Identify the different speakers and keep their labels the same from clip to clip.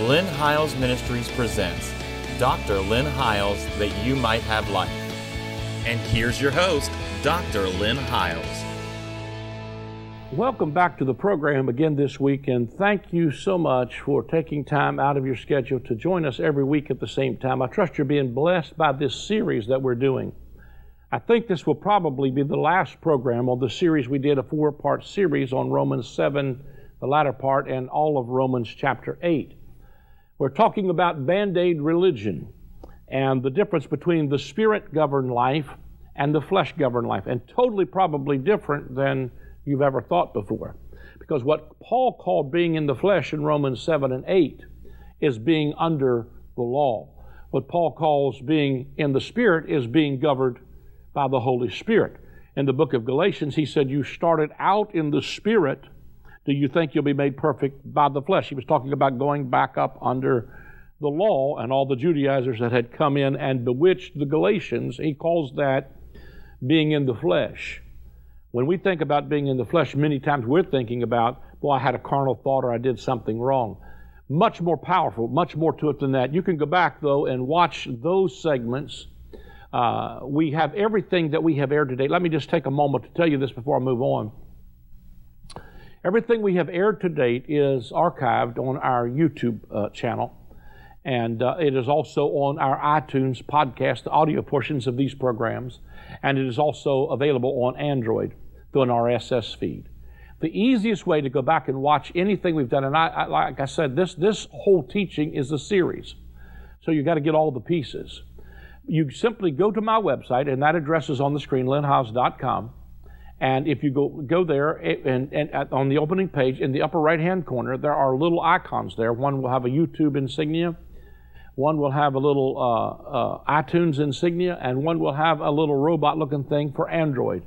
Speaker 1: Lynn Hiles Ministries presents Dr. Lynn Hiles That You Might Have Life. And here's your host, Dr. Lynn Hiles.
Speaker 2: Welcome back to the program again this week, and thank you so much for taking time out of your schedule to join us every week at the same time. I trust you're being blessed by this series that we're doing. I think this will probably be the last program on the series we did, a four part series on Romans 7, the latter part, and all of Romans chapter 8. We're talking about band aid religion and the difference between the spirit governed life and the flesh governed life, and totally probably different than you've ever thought before. Because what Paul called being in the flesh in Romans 7 and 8 is being under the law. What Paul calls being in the Spirit is being governed by the Holy Spirit. In the book of Galatians, he said, You started out in the Spirit. Do you think you'll be made perfect by the flesh? He was talking about going back up under the law and all the Judaizers that had come in and bewitched the Galatians. He calls that being in the flesh. When we think about being in the flesh, many times we're thinking about, boy, I had a carnal thought or I did something wrong. Much more powerful, much more to it than that. You can go back, though, and watch those segments uh, we have everything that we have aired today. Let me just take a moment to tell you this before I move on. Everything we have aired to date is archived on our YouTube uh, channel, and uh, it is also on our iTunes podcast, the audio portions of these programs, and it is also available on Android through an RSS feed. The easiest way to go back and watch anything we've done, and I, I, like I said, this, this whole teaching is a series, so you've got to get all the pieces you simply go to my website, and that address is on the screen, lynnhiles.com. And if you go, go there, and, and at, on the opening page, in the upper right hand corner, there are little icons there. One will have a YouTube insignia, one will have a little uh, uh, iTunes insignia, and one will have a little robot looking thing for Android.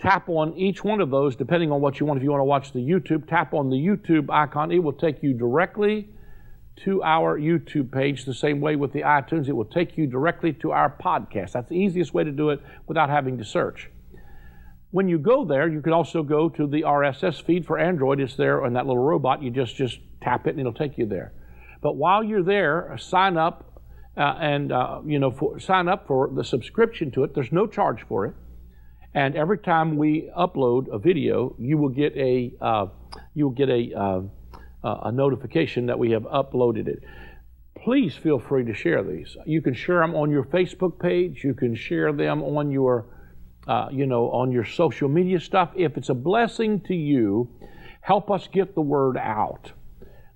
Speaker 2: Tap on each one of those, depending on what you want. If you want to watch the YouTube, tap on the YouTube icon. It will take you directly to our YouTube page the same way with the iTunes. It will take you directly to our podcast. That's the easiest way to do it without having to search. When you go there, you can also go to the RSS feed for Android. It's there on that little robot. You just, just tap it and it'll take you there. But while you're there, sign up uh, and uh, you know for, sign up for the subscription to it. There's no charge for it. And every time we upload a video, you will get a uh, you will get a uh, uh, a notification that we have uploaded it. Please feel free to share these. You can share them on your Facebook page. You can share them on your, uh, you know, on your social media stuff. If it's a blessing to you, help us get the word out.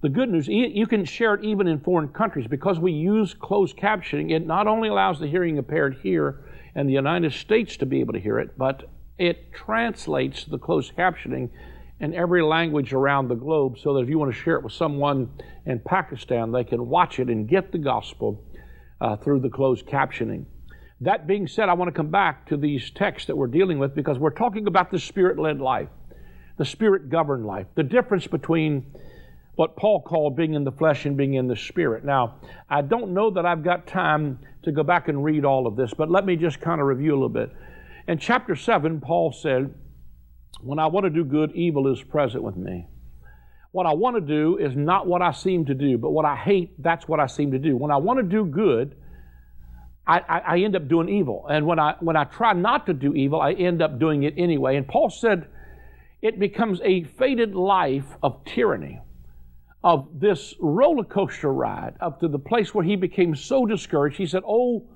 Speaker 2: The good news, you can share it even in foreign countries because we use closed captioning. It not only allows the hearing impaired here in the United States to be able to hear it, but it translates the closed captioning in every language around the globe so that if you want to share it with someone in Pakistan, they can watch it and get the gospel uh, through the closed captioning. That being said, I want to come back to these texts that we're dealing with because we're talking about the spirit led life, the spirit governed life, the difference between what Paul called being in the flesh and being in the spirit. Now, I don't know that I've got time to go back and read all of this, but let me just kind of review a little bit. In chapter 7, Paul said, when I want to do good, evil is present with me. What I want to do is not what I seem to do, but what I hate, that's what I seem to do. When I want to do good, I, I, I, end up doing evil. And when I, when I try not to do evil, I end up doing it anyway. And Paul said it becomes a fated life of tyranny, of this roller coaster ride up to the place where he became so discouraged. He said, Oh,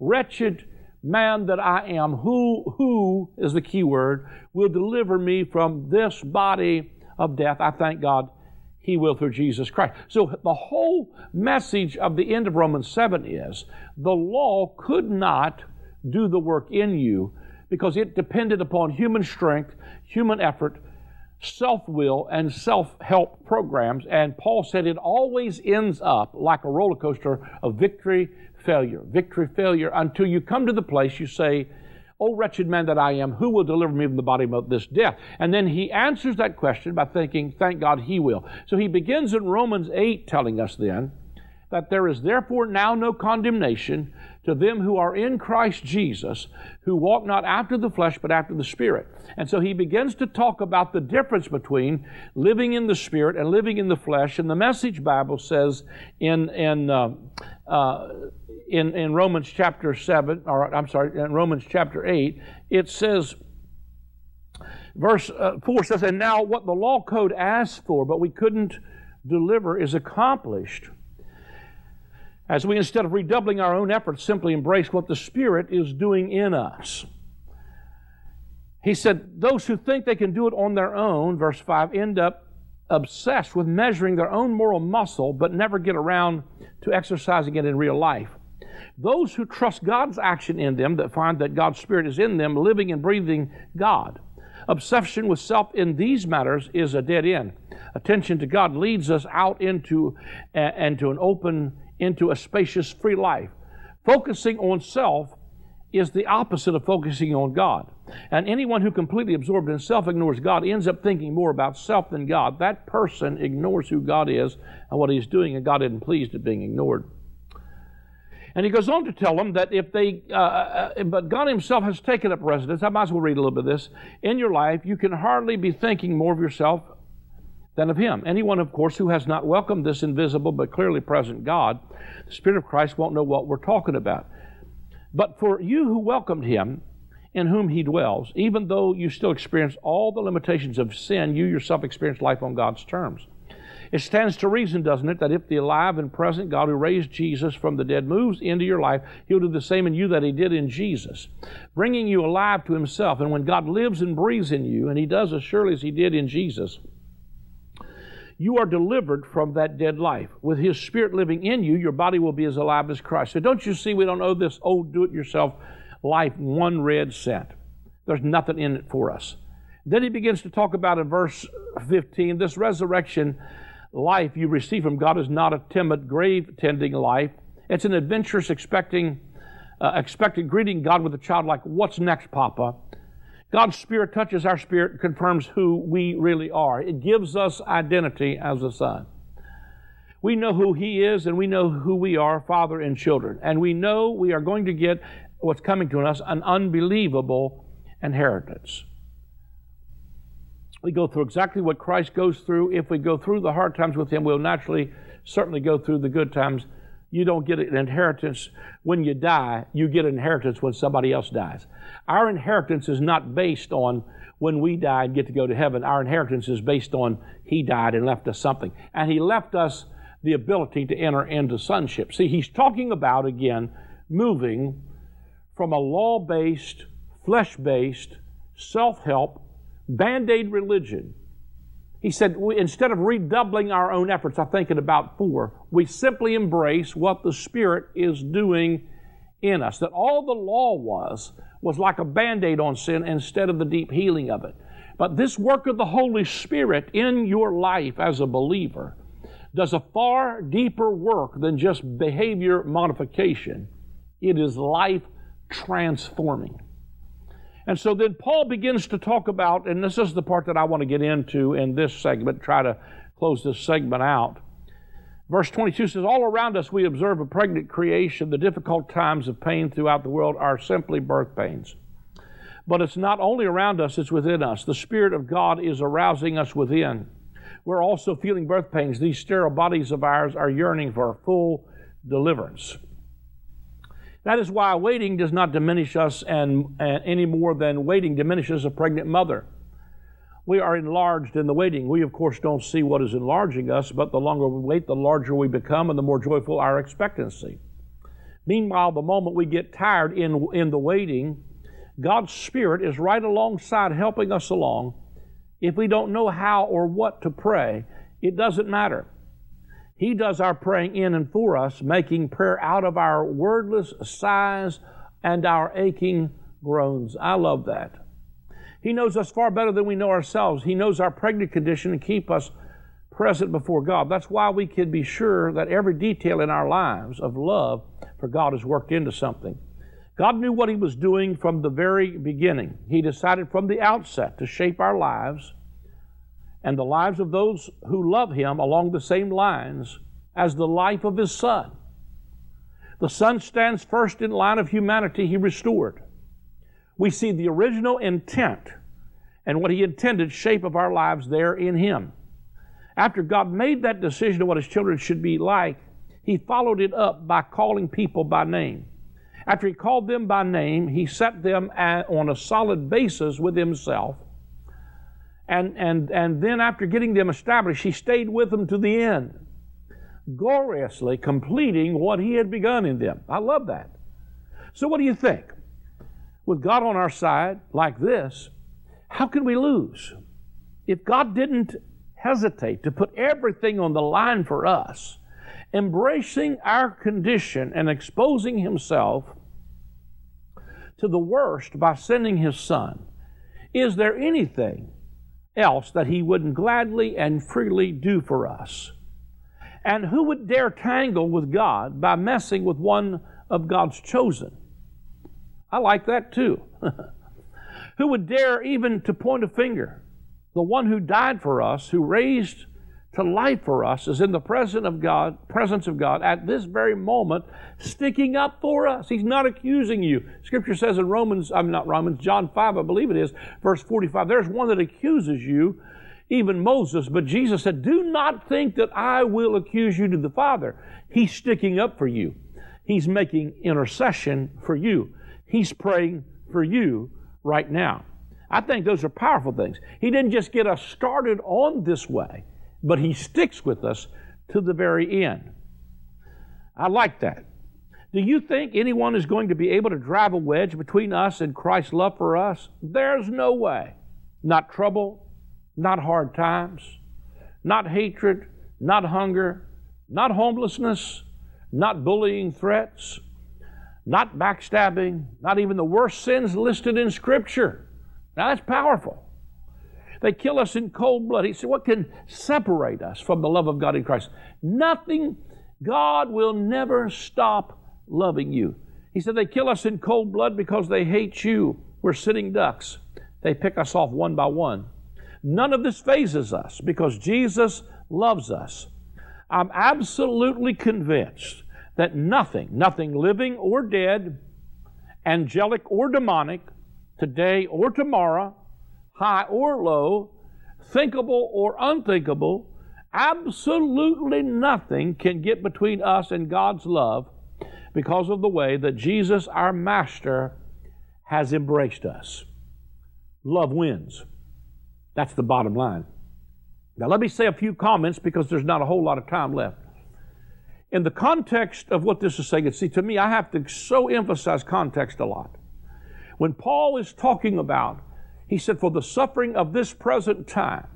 Speaker 2: wretched man that I am, who, who is the key word, will deliver me from this body of death. I thank God he will through Jesus Christ. So the whole message of the end of Romans 7 is the law could not do the work in you because it depended upon human strength, human effort, self will, and self help programs. And Paul said it always ends up like a roller coaster of victory failure, victory, failure, until you come to the place you say, O wretched man that I am, who will deliver me from the body of this death? And then he answers that question by thinking, thank God he will. So he begins in Romans 8 telling us then that there is therefore now no condemnation to them who are in Christ Jesus, who walk not after the flesh, but after the Spirit. And so he begins to talk about the difference between living in the Spirit and living in the flesh. And the Message Bible says in, in, uh, uh, in, in Romans chapter 7, or I'm sorry, in Romans chapter 8, it says, verse uh, 4 says, And now what the law code asked for, but we couldn't deliver, is accomplished as we, instead of redoubling our own efforts, simply embrace what the Spirit is doing in us. He said, Those who think they can do it on their own, verse 5, end up obsessed with measuring their own moral muscle, but never get around to exercising it in real life. Those who trust God's action in them, that find that God's Spirit is in them, living and breathing God. Obsession with self in these matters is a dead end. Attention to God leads us out into, uh, into an open into a spacious, free life. Focusing on self is the opposite of focusing on God. And anyone who completely absorbed in self ignores God ends up thinking more about self than God. That person ignores who God is and what He's doing, and God isn't pleased at being ignored. And he goes on to tell them that if they, uh, uh, but God Himself has taken up residence. I might as well read a little bit of this. In your life, you can hardly be thinking more of yourself than of him. Anyone, of course, who has not welcomed this invisible but clearly present God, the Spirit of Christ won't know what we're talking about. But for you who welcomed him, in whom he dwells, even though you still experience all the limitations of sin, you yourself experience life on God's terms. It stands to reason, doesn't it, that if the alive and present God who raised Jesus from the dead moves into your life, He'll do the same in you that He did in Jesus, bringing you alive to Himself. And when God lives and breathes in you, and He does as surely as He did in Jesus, you are delivered from that dead life. With His Spirit living in you, your body will be as alive as Christ. So don't you see we don't owe this old do it yourself life one red cent? There's nothing in it for us. Then he begins to talk about in verse 15 this resurrection life you receive from God is not a timid, grave tending life. It's an adventurous, expecting, uh, expecting greeting God with a child like, What's next, Papa? God's Spirit touches our spirit, confirms who we really are. It gives us identity as a son. We know who He is and we know who we are, father and children. And we know we are going to get what's coming to us an unbelievable inheritance. We go through exactly what Christ goes through. If we go through the hard times with Him, we'll naturally, certainly go through the good times. You don't get an inheritance when you die, you get an inheritance when somebody else dies. Our inheritance is not based on when we die and get to go to heaven. Our inheritance is based on He died and left us something. And He left us the ability to enter into sonship. See, He's talking about, again, moving from a law based, flesh based, self help, band aid religion. He said, instead of redoubling our own efforts, I think in about four, we simply embrace what the Spirit is doing in us. That all the law was was like a band aid on sin instead of the deep healing of it. But this work of the Holy Spirit in your life as a believer does a far deeper work than just behavior modification. It is life transforming. And so then Paul begins to talk about, and this is the part that I want to get into in this segment, try to close this segment out. Verse 22 says, All around us we observe a pregnant creation. The difficult times of pain throughout the world are simply birth pains. But it's not only around us, it's within us. The Spirit of God is arousing us within. We're also feeling birth pains. These sterile bodies of ours are yearning for full deliverance. That is why waiting does not diminish us and, and any more than waiting diminishes a pregnant mother we are enlarged in the waiting. We, of course, don't see what is enlarging us, but the longer we wait, the larger we become and the more joyful our expectancy. Meanwhile, the moment we get tired in, in the waiting, God's Spirit is right alongside helping us along. If we don't know how or what to pray, it doesn't matter. He does our praying in and for us, making prayer out of our wordless sighs and our aching groans. I love that. He knows us far better than we know ourselves. He knows our pregnant condition and keep us present before God. That's why we can be sure that every detail in our lives of love for God is worked into something. God knew what He was doing from the very beginning. He decided from the outset to shape our lives and the lives of those who love Him along the same lines as the life of his son. The son stands first in line of humanity he restored. We see the original intent and what he intended shape of our lives there in him. After God made that decision of what his children should be like, he followed it up by calling people by name. After he called them by name, he set them on a solid basis with himself. And, and, and then, after getting them established, he stayed with them to the end, gloriously completing what he had begun in them. I love that. So, what do you think? With God on our side like this, how can we lose? If God didn't hesitate to put everything on the line for us, embracing our condition and exposing himself to the worst by sending his son, is there anything else that he wouldn't gladly and freely do for us? And who would dare tangle with God by messing with one of God's chosen? I like that too. who would dare even to point a finger? The one who died for us, who raised to life for us is in the presence of God, presence of God at this very moment, sticking up for us. He's not accusing you. Scripture says in Romans, I'm not Romans, John 5, I believe it is, verse 45, there's one that accuses you, even Moses, but Jesus said, Do not think that I will accuse you to the Father. He's sticking up for you. He's making intercession for you. He's praying for you right now. I think those are powerful things. He didn't just get us started on this way but He sticks with us to the very end. I like that. Do you think anyone is going to be able to drive a wedge between us and Christ's love for us? There's no way. Not trouble, not hard times, not hatred, not hunger, not homelessness, not bullying threats, not backstabbing, not even the worst sins listed in Scripture. Now that's powerful. They kill us in cold blood. He said, What can separate us from the love of God in Christ? Nothing. God will never stop loving you. He said, They kill us in cold blood because they hate you. We're sitting ducks. They pick us off one by one. None of this fazes us because Jesus loves us. I'm absolutely convinced that nothing, nothing living or dead, angelic or demonic, today or tomorrow, high or low, thinkable or unthinkable, absolutely nothing can get between us and God's love because of the way that Jesus, our Master, has embraced us. Love wins. That's the bottom line. Now, let me say a few comments because there's not a whole lot of time left. In the context of what this is saying, see, to me, I have to so emphasize context a lot. When Paul is talking about he said, For the suffering of this present time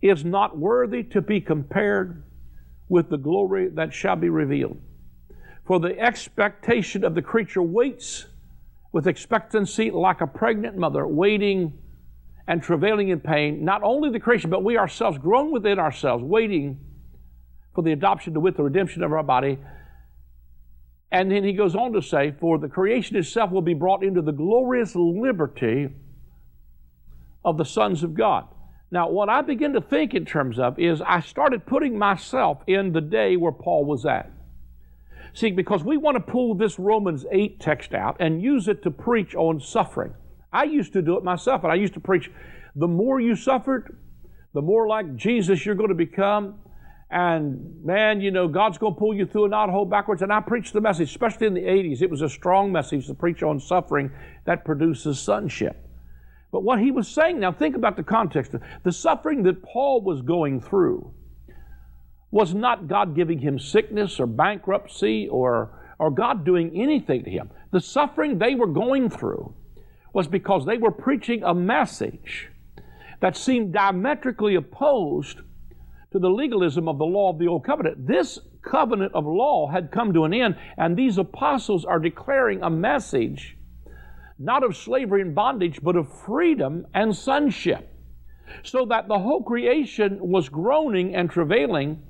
Speaker 2: is not worthy to be compared with the glory that shall be revealed. For the expectation of the creature waits with expectancy like a pregnant mother, waiting and travailing in pain. Not only the creation, but we ourselves, groan within ourselves, waiting for the adoption to wit the redemption of our body. And then he goes on to say, For the creation itself will be brought into the glorious liberty of the sons of God. Now, what I begin to think in terms of is I started putting myself in the day where Paul was at. See, because we want to pull this Romans 8 text out and use it to preach on suffering. I used to do it myself, and I used to preach the more you suffered, the more like Jesus you're going to become. And man, you know, God's going to pull you through and not hold backwards. And I preached the message, especially in the 80s. It was a strong message to preach on suffering that produces sonship. But what he was saying now, think about the context. The suffering that Paul was going through was not God giving him sickness or bankruptcy or, or God doing anything to him. The suffering they were going through was because they were preaching a message that seemed diametrically opposed to the legalism of the law of the Old Covenant. This covenant of law had come to an end, and these apostles are declaring a message not of slavery and bondage, but of freedom and sonship. So that the whole creation was groaning and travailing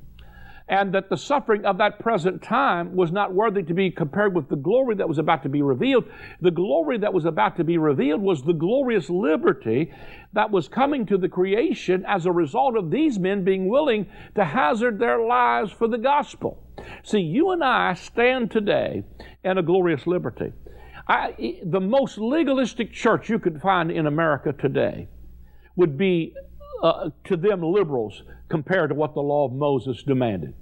Speaker 2: and that the suffering of that present time was not worthy to be compared with the glory that was about to be revealed. The glory that was about to be revealed was the glorious liberty that was coming to the creation as a result of these men being willing to hazard their lives for the gospel. See, you and I stand today in a glorious liberty. I, the most legalistic church you could find in America today would be uh, to them liberals compared to what the law of Moses demanded.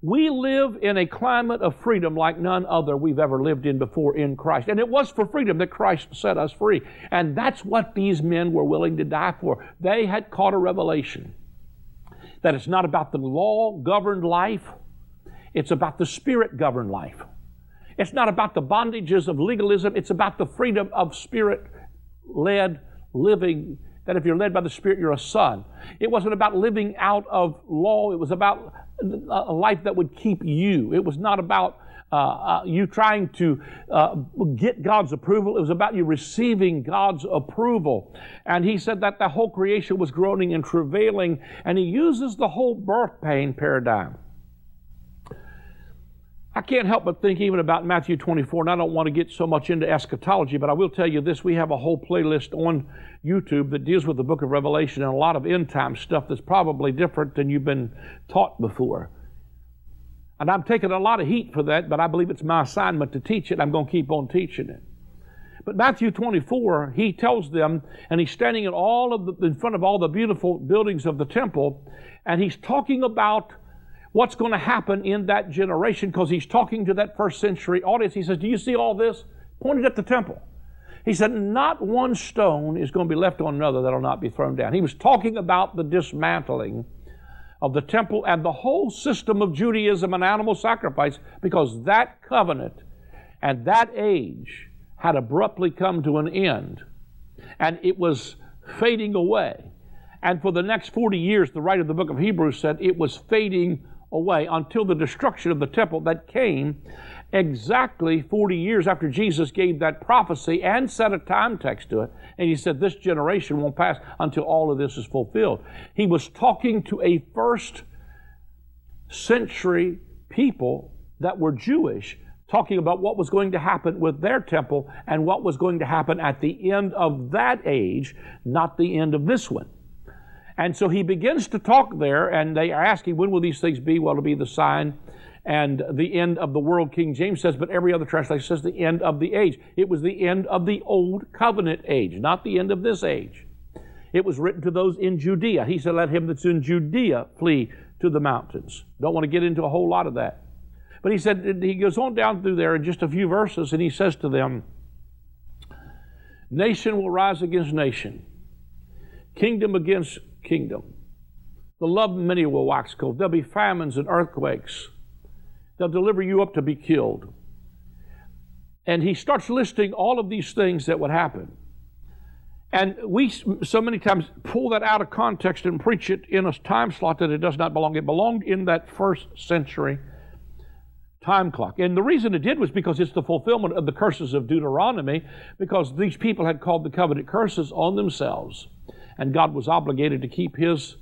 Speaker 2: We live in a climate of freedom like none other we've ever lived in before in Christ. And it was for freedom that Christ set us free. And that's what these men were willing to die for. They had caught a revelation that it's not about the law governed life, it's about the spirit governed life. It's not about the bondages of legalism, it's about the freedom of spirit led living that if you're led by the Spirit, you're a son. It wasn't about living out of law, it was about a life that would keep you. It was not about uh, uh, you trying to uh, get God's approval. It was about you receiving God's approval. And he said that the whole creation was groaning and travailing, and he uses the whole birth pain paradigm. I can't help but think even about Matthew 24, and I don't want to get so much into eschatology, but I will tell you this. We have a whole playlist on YouTube that deals with the book of Revelation and a lot of end time stuff that's probably different than you've been taught before. And I'm taking a lot of heat for that, but I believe it's my assignment to teach it. I'm going to keep on teaching it. But Matthew 24, he tells them, and he's standing in all of the, in front of all the beautiful buildings of the temple, and he's talking about what's going to happen in that generation because he's talking to that first century audience. He says, Do you see all this? Pointed at the temple. He said, Not one stone is going to be left on another that'll not be thrown down. He was talking about the dismantling of the temple and the whole system of Judaism and animal sacrifice because that covenant and that age had abruptly come to an end and it was fading away. And for the next 40 years, the writer of the book of Hebrews said it was fading away until the destruction of the temple that came exactly 40 years after Jesus gave that prophecy and set a time text to it. And he said, This generation won't pass until all of this is fulfilled. He was talking to a first century people that were Jewish, talking about what was going to happen with their temple and what was going to happen at the end of that age, not the end of this one. And so he begins to talk there, and they are asking, when will these things be? Well, it'll be the sign and the end of the world, King James says, but every other translation says the end of the age. It was the end of the old covenant age, not the end of this age. It was written to those in Judea. He said, Let him that's in Judea flee to the mountains. Don't want to get into a whole lot of that. But he said, he goes on down through there in just a few verses, and he says to them, Nation will rise against nation, kingdom against kingdom. The love of many will wax cold. There'll be famines and earthquakes. They'll deliver you up to be killed. And he starts listing all of these things that would happen. And we so many times pull that out of context and preach it in a time slot that it does not belong. It belonged in that first century time clock. And the reason it did was because it's the fulfillment of the curses of Deuteronomy, because these people had called the covenant curses on themselves and God was obligated to keep his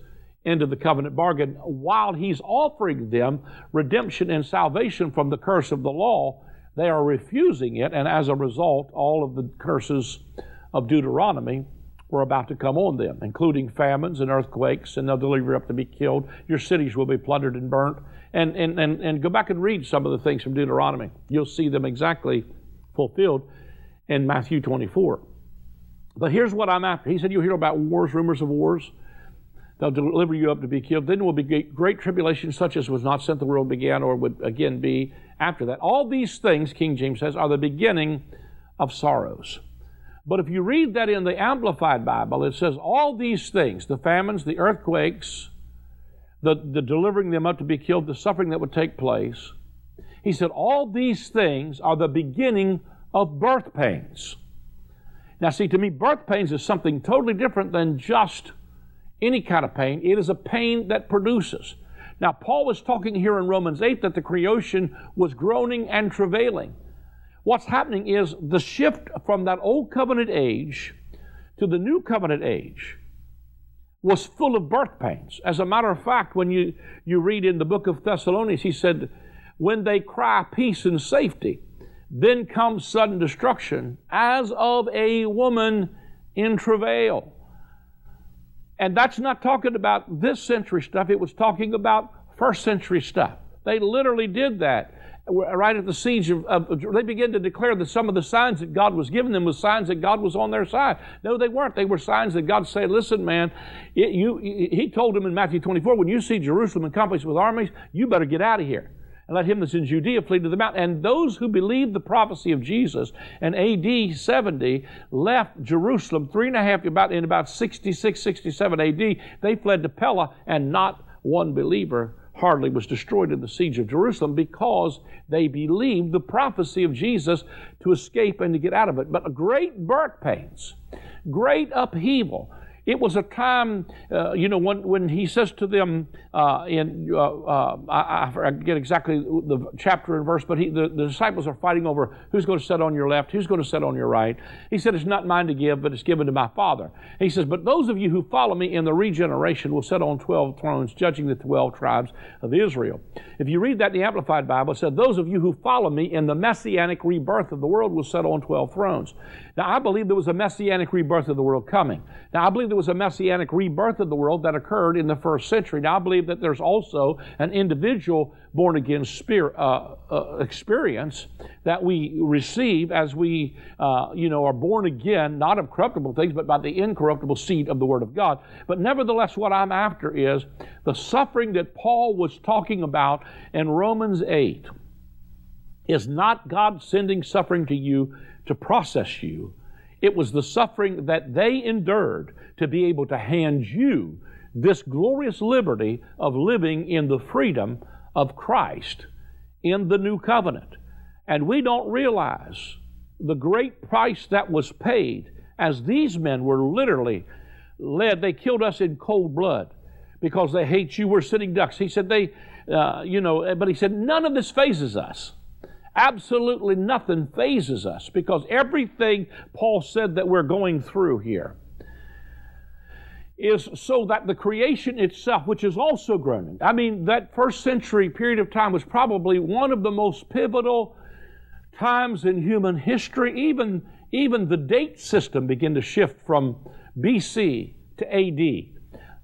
Speaker 2: end of the covenant bargain while he's offering them redemption and salvation from the curse of the law. They are refusing it, and as a result, all of the curses of Deuteronomy were about to come on them, including famines and earthquakes, and they'll deliver up to be killed. Your cities will be plundered and burnt. And, and, and, and go back and read some of the things from Deuteronomy. You'll see them exactly fulfilled in Matthew 24. But here's what I'm after. He said, You'll hear about wars, rumors of wars. They'll deliver you up to be killed. Then will be great tribulation, such as was not since the world began or would again be after that. All these things, King James says, are the beginning of sorrows. But if you read that in the Amplified Bible, it says all these things the famines, the earthquakes, the, the delivering them up to be killed, the suffering that would take place. He said, all these things are the beginning of birth pains. Now, see, to me, birth pains is something totally different than just any kind of pain. It is a pain that produces. Now, Paul was talking here in Romans 8 that the creation was groaning and travailing. What's happening is the shift from that old covenant age to the new covenant age. was full of birth pains. As a matter of fact, when you, you read in the book of Thessalonians, he said, When they cry peace and safety, then comes sudden destruction as of a woman in travail. And that's not talking about this century stuff, it was talking about first century stuff. They literally did that right at the siege of, of, they began to declare that some of the signs that God was giving them was signs that God was on their side. No, they weren't. They were signs that God said, "Listen, man, it, you." He told them in Matthew 24, "When you see Jerusalem encompassed with armies, you better get out of here." And let him that's in Judea flee to the mountain. And those who believed the prophecy of Jesus in AD 70 left Jerusalem three and a half, about in about 66, 67 AD. They fled to Pella, and not one believer hardly was destroyed in the siege of Jerusalem because they believed the prophecy of Jesus to escape and to get out of it. But great birth pains, great upheaval, it was a time, uh, you know, when, when he says to them uh, in, uh, uh I, I, forget exactly the chapter and verse, but he, the, the, disciples are fighting over who's going to sit on your left, who's going to sit on your right. He said, It's not mine to give, but it's given to my Father. he says, But those of you who follow me in the regeneration will sit on 12 thrones, judging the 12 tribes of Israel. If you read that in the Amplified Bible, it said, Those of you who follow me in the messianic rebirth of the world will sit on 12 thrones. Now, I believe there was a messianic rebirth of the world coming. Now, I believe there was a messianic rebirth of the world that occurred in the first century. Now, I believe that there's also an individual born again spirit, uh, uh, experience that we receive as we, uh, you know, are born again, not of corruptible things, but by the incorruptible seed of the Word of God. But nevertheless, what I'm after is the suffering that Paul was talking about in Romans 8 is not God sending suffering to you to process you. It was the suffering that they endured to be able to hand you this glorious liberty of living in the freedom of Christ in the new covenant. And we don't realize the great price that was paid as these men were literally led. They killed us in cold blood because they hate you. We're sitting ducks. He said, they, uh, you know, but he said, none of this fazes us. Absolutely nothing fazes us because everything Paul said that we're going through here is so that the creation itself, which is also groaning, I mean, that first century period of time was probably one of the most pivotal times in human history. Even, even the date system began to shift from BC to AD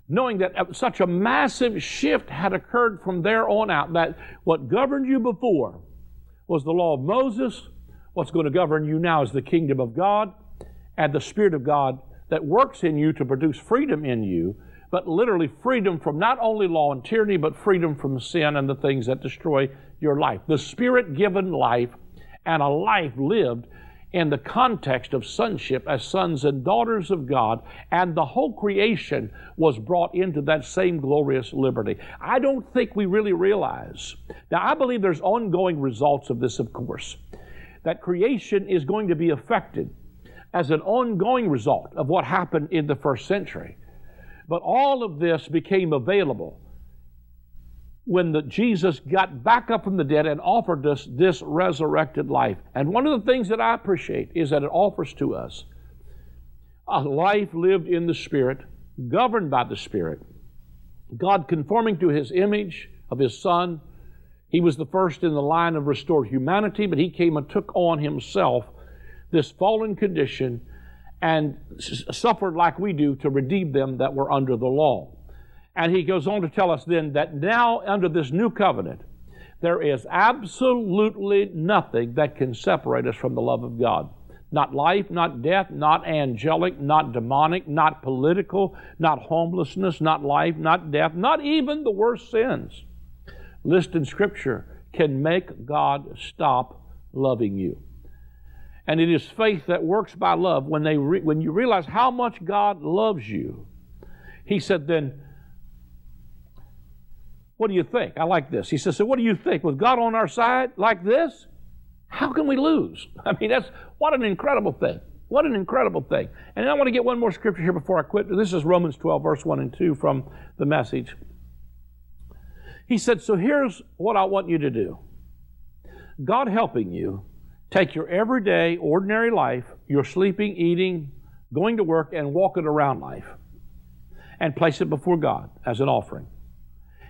Speaker 2: knowing that such a massive shift had occurred from there on out, that what governed you before was the law of Moses. What's going to govern you now is the kingdom of God and the Spirit of God that works in you to produce freedom in you, but literally freedom from not only law and tyranny, but freedom from sin and the things that destroy your life. The Spirit given life and a life lived in the context of sonship as sons and daughters of God, and the whole creation was brought into that same glorious liberty. I don't think we really realize. Now, I believe there's ongoing results of this, of course, that creation is going to be affected as an ongoing result of what happened in the first century. But all of this became available when the, Jesus got back up from the dead and offered us this resurrected life. And one of the things that I appreciate is that it offers to us a life lived in the Spirit, governed by the Spirit, God conforming to His image of His Son. He was the first in the line of restored humanity, but He came and took on Himself this fallen condition and suffered like we do to redeem them that were under the law. And he goes on to tell us then that now, under this new covenant, there is absolutely nothing that can separate us from the love of God. Not life, not death, not angelic, not demonic, not political, not homelessness, not life, not death, not even the worst sins listed in Scripture can make God stop loving you. And it is faith that works by love. When, they re- when you realize how much God loves you, He said, then what do you think? I like this. He says, So what do you think? With God on our side like this, how can we lose? I mean, that's what an incredible thing. What an incredible thing. And I want to get one more scripture here before I quit. This is Romans 12, verse 1 and 2 from the message. He said, So here's what I want you to do God helping you take your everyday, ordinary life, your sleeping, eating, going to work, and walking around life and place it before God as an offering.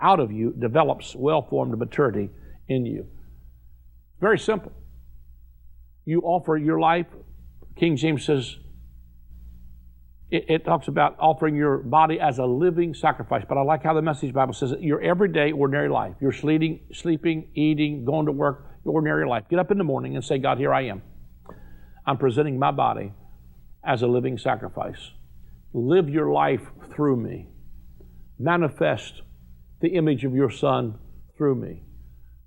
Speaker 2: out of you, develops well formed maturity in you. Very simple. You offer your life, King James says, it, it, talks about offering your body as a living sacrifice. But I like how the Message Bible says your everyday, ordinary life. You're sleeping, sleeping, eating, going to work, your ordinary life. Get up in the morning and say, God, here I am. I'm presenting my body as a living sacrifice. Live your life through me. Manifest the image of your Son through me.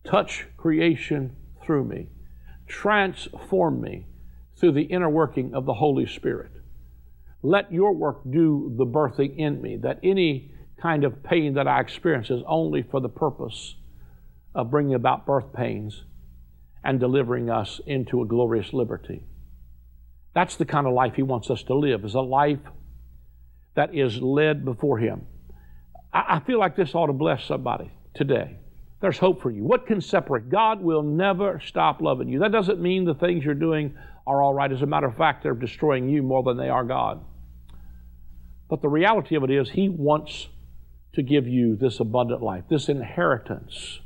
Speaker 2: Touch creation through me. Transform me through the inner working of the Holy Spirit. Let your work do the birthing in me, that any kind of pain that I experience is only for the purpose of bringing about birth pains and delivering us into a glorious liberty. That's the kind of life He wants us to live, is a life that is led before Him. I, feel like this ought to bless somebody today. There's hope for you. What can separate? God will never stop loving you. That doesn't mean the things you're doing are all right. As a matter of fact, they're destroying you more than they are God. But the reality of it is, He wants to give you this abundant life, this inheritance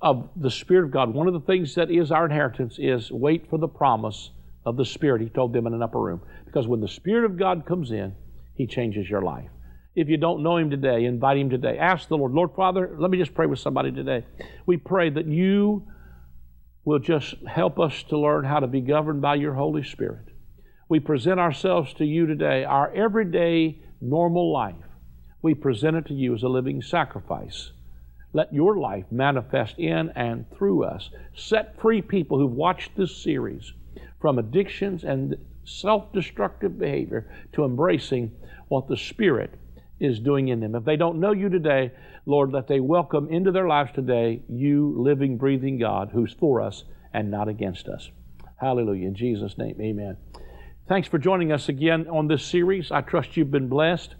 Speaker 2: of the Spirit of God. One of the things that is our inheritance is wait for the promise of the Spirit, He told them in an upper room. Because when the Spirit of God comes in, He changes your life. If you don't know Him today, invite Him today. Ask the Lord, Lord Father, let me just pray with somebody today. We pray that you will just help us to learn how to be governed by your Holy Spirit we present ourselves to you today, our everyday normal life. We present it to you as a living sacrifice. Let your life manifest in and through us. Set free people who've watched this series from addictions and self destructive behavior to embracing what the Spirit is doing in them. If they don't know you today, Lord, let they welcome into their lives today you, living, breathing God, who's for us and not against us. Hallelujah. In Jesus' name, amen. Thanks for joining us again on this series. I trust you've been blessed.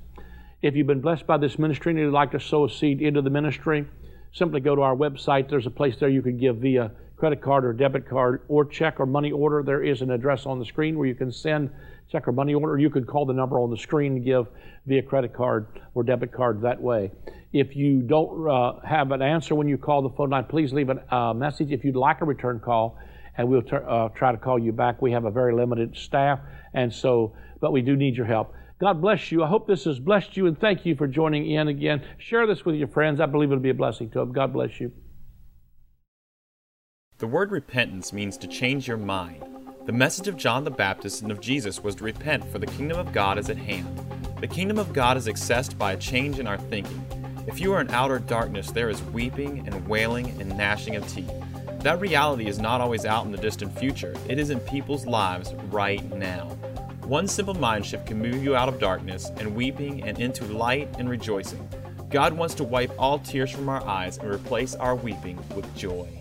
Speaker 2: If you've been blessed by this ministry and you'd like to sow a seed into the ministry, simply go to our website. There's a place there you can give via credit card or debit card or check or money order. There is an address on the screen where you can send check or money order. You can call the number on the screen and give via credit card or debit card that way. If you don't uh, have an answer when you call the phone line, please leave a uh, message. If you'd like a return call, and we'll uh, try to call you back. We have a very limited staff, and so, but we do need your help. God bless you. I hope this has blessed you, and thank you for joining in again. Share this with your friends. I believe it'll be a blessing to them. God bless you.
Speaker 1: The word repentance means to change your mind. The message of John the Baptist and of Jesus was to repent, for the kingdom of God is at hand. The kingdom of God is accessed by a change in our thinking. If you are in outer darkness, there is weeping and wailing and gnashing of teeth. That reality is not always out in the distant future, it is in people's lives right now. One simple mind shift can move you out of darkness and weeping and into light and rejoicing. God wants to wipe all tears from our eyes and replace our weeping with joy.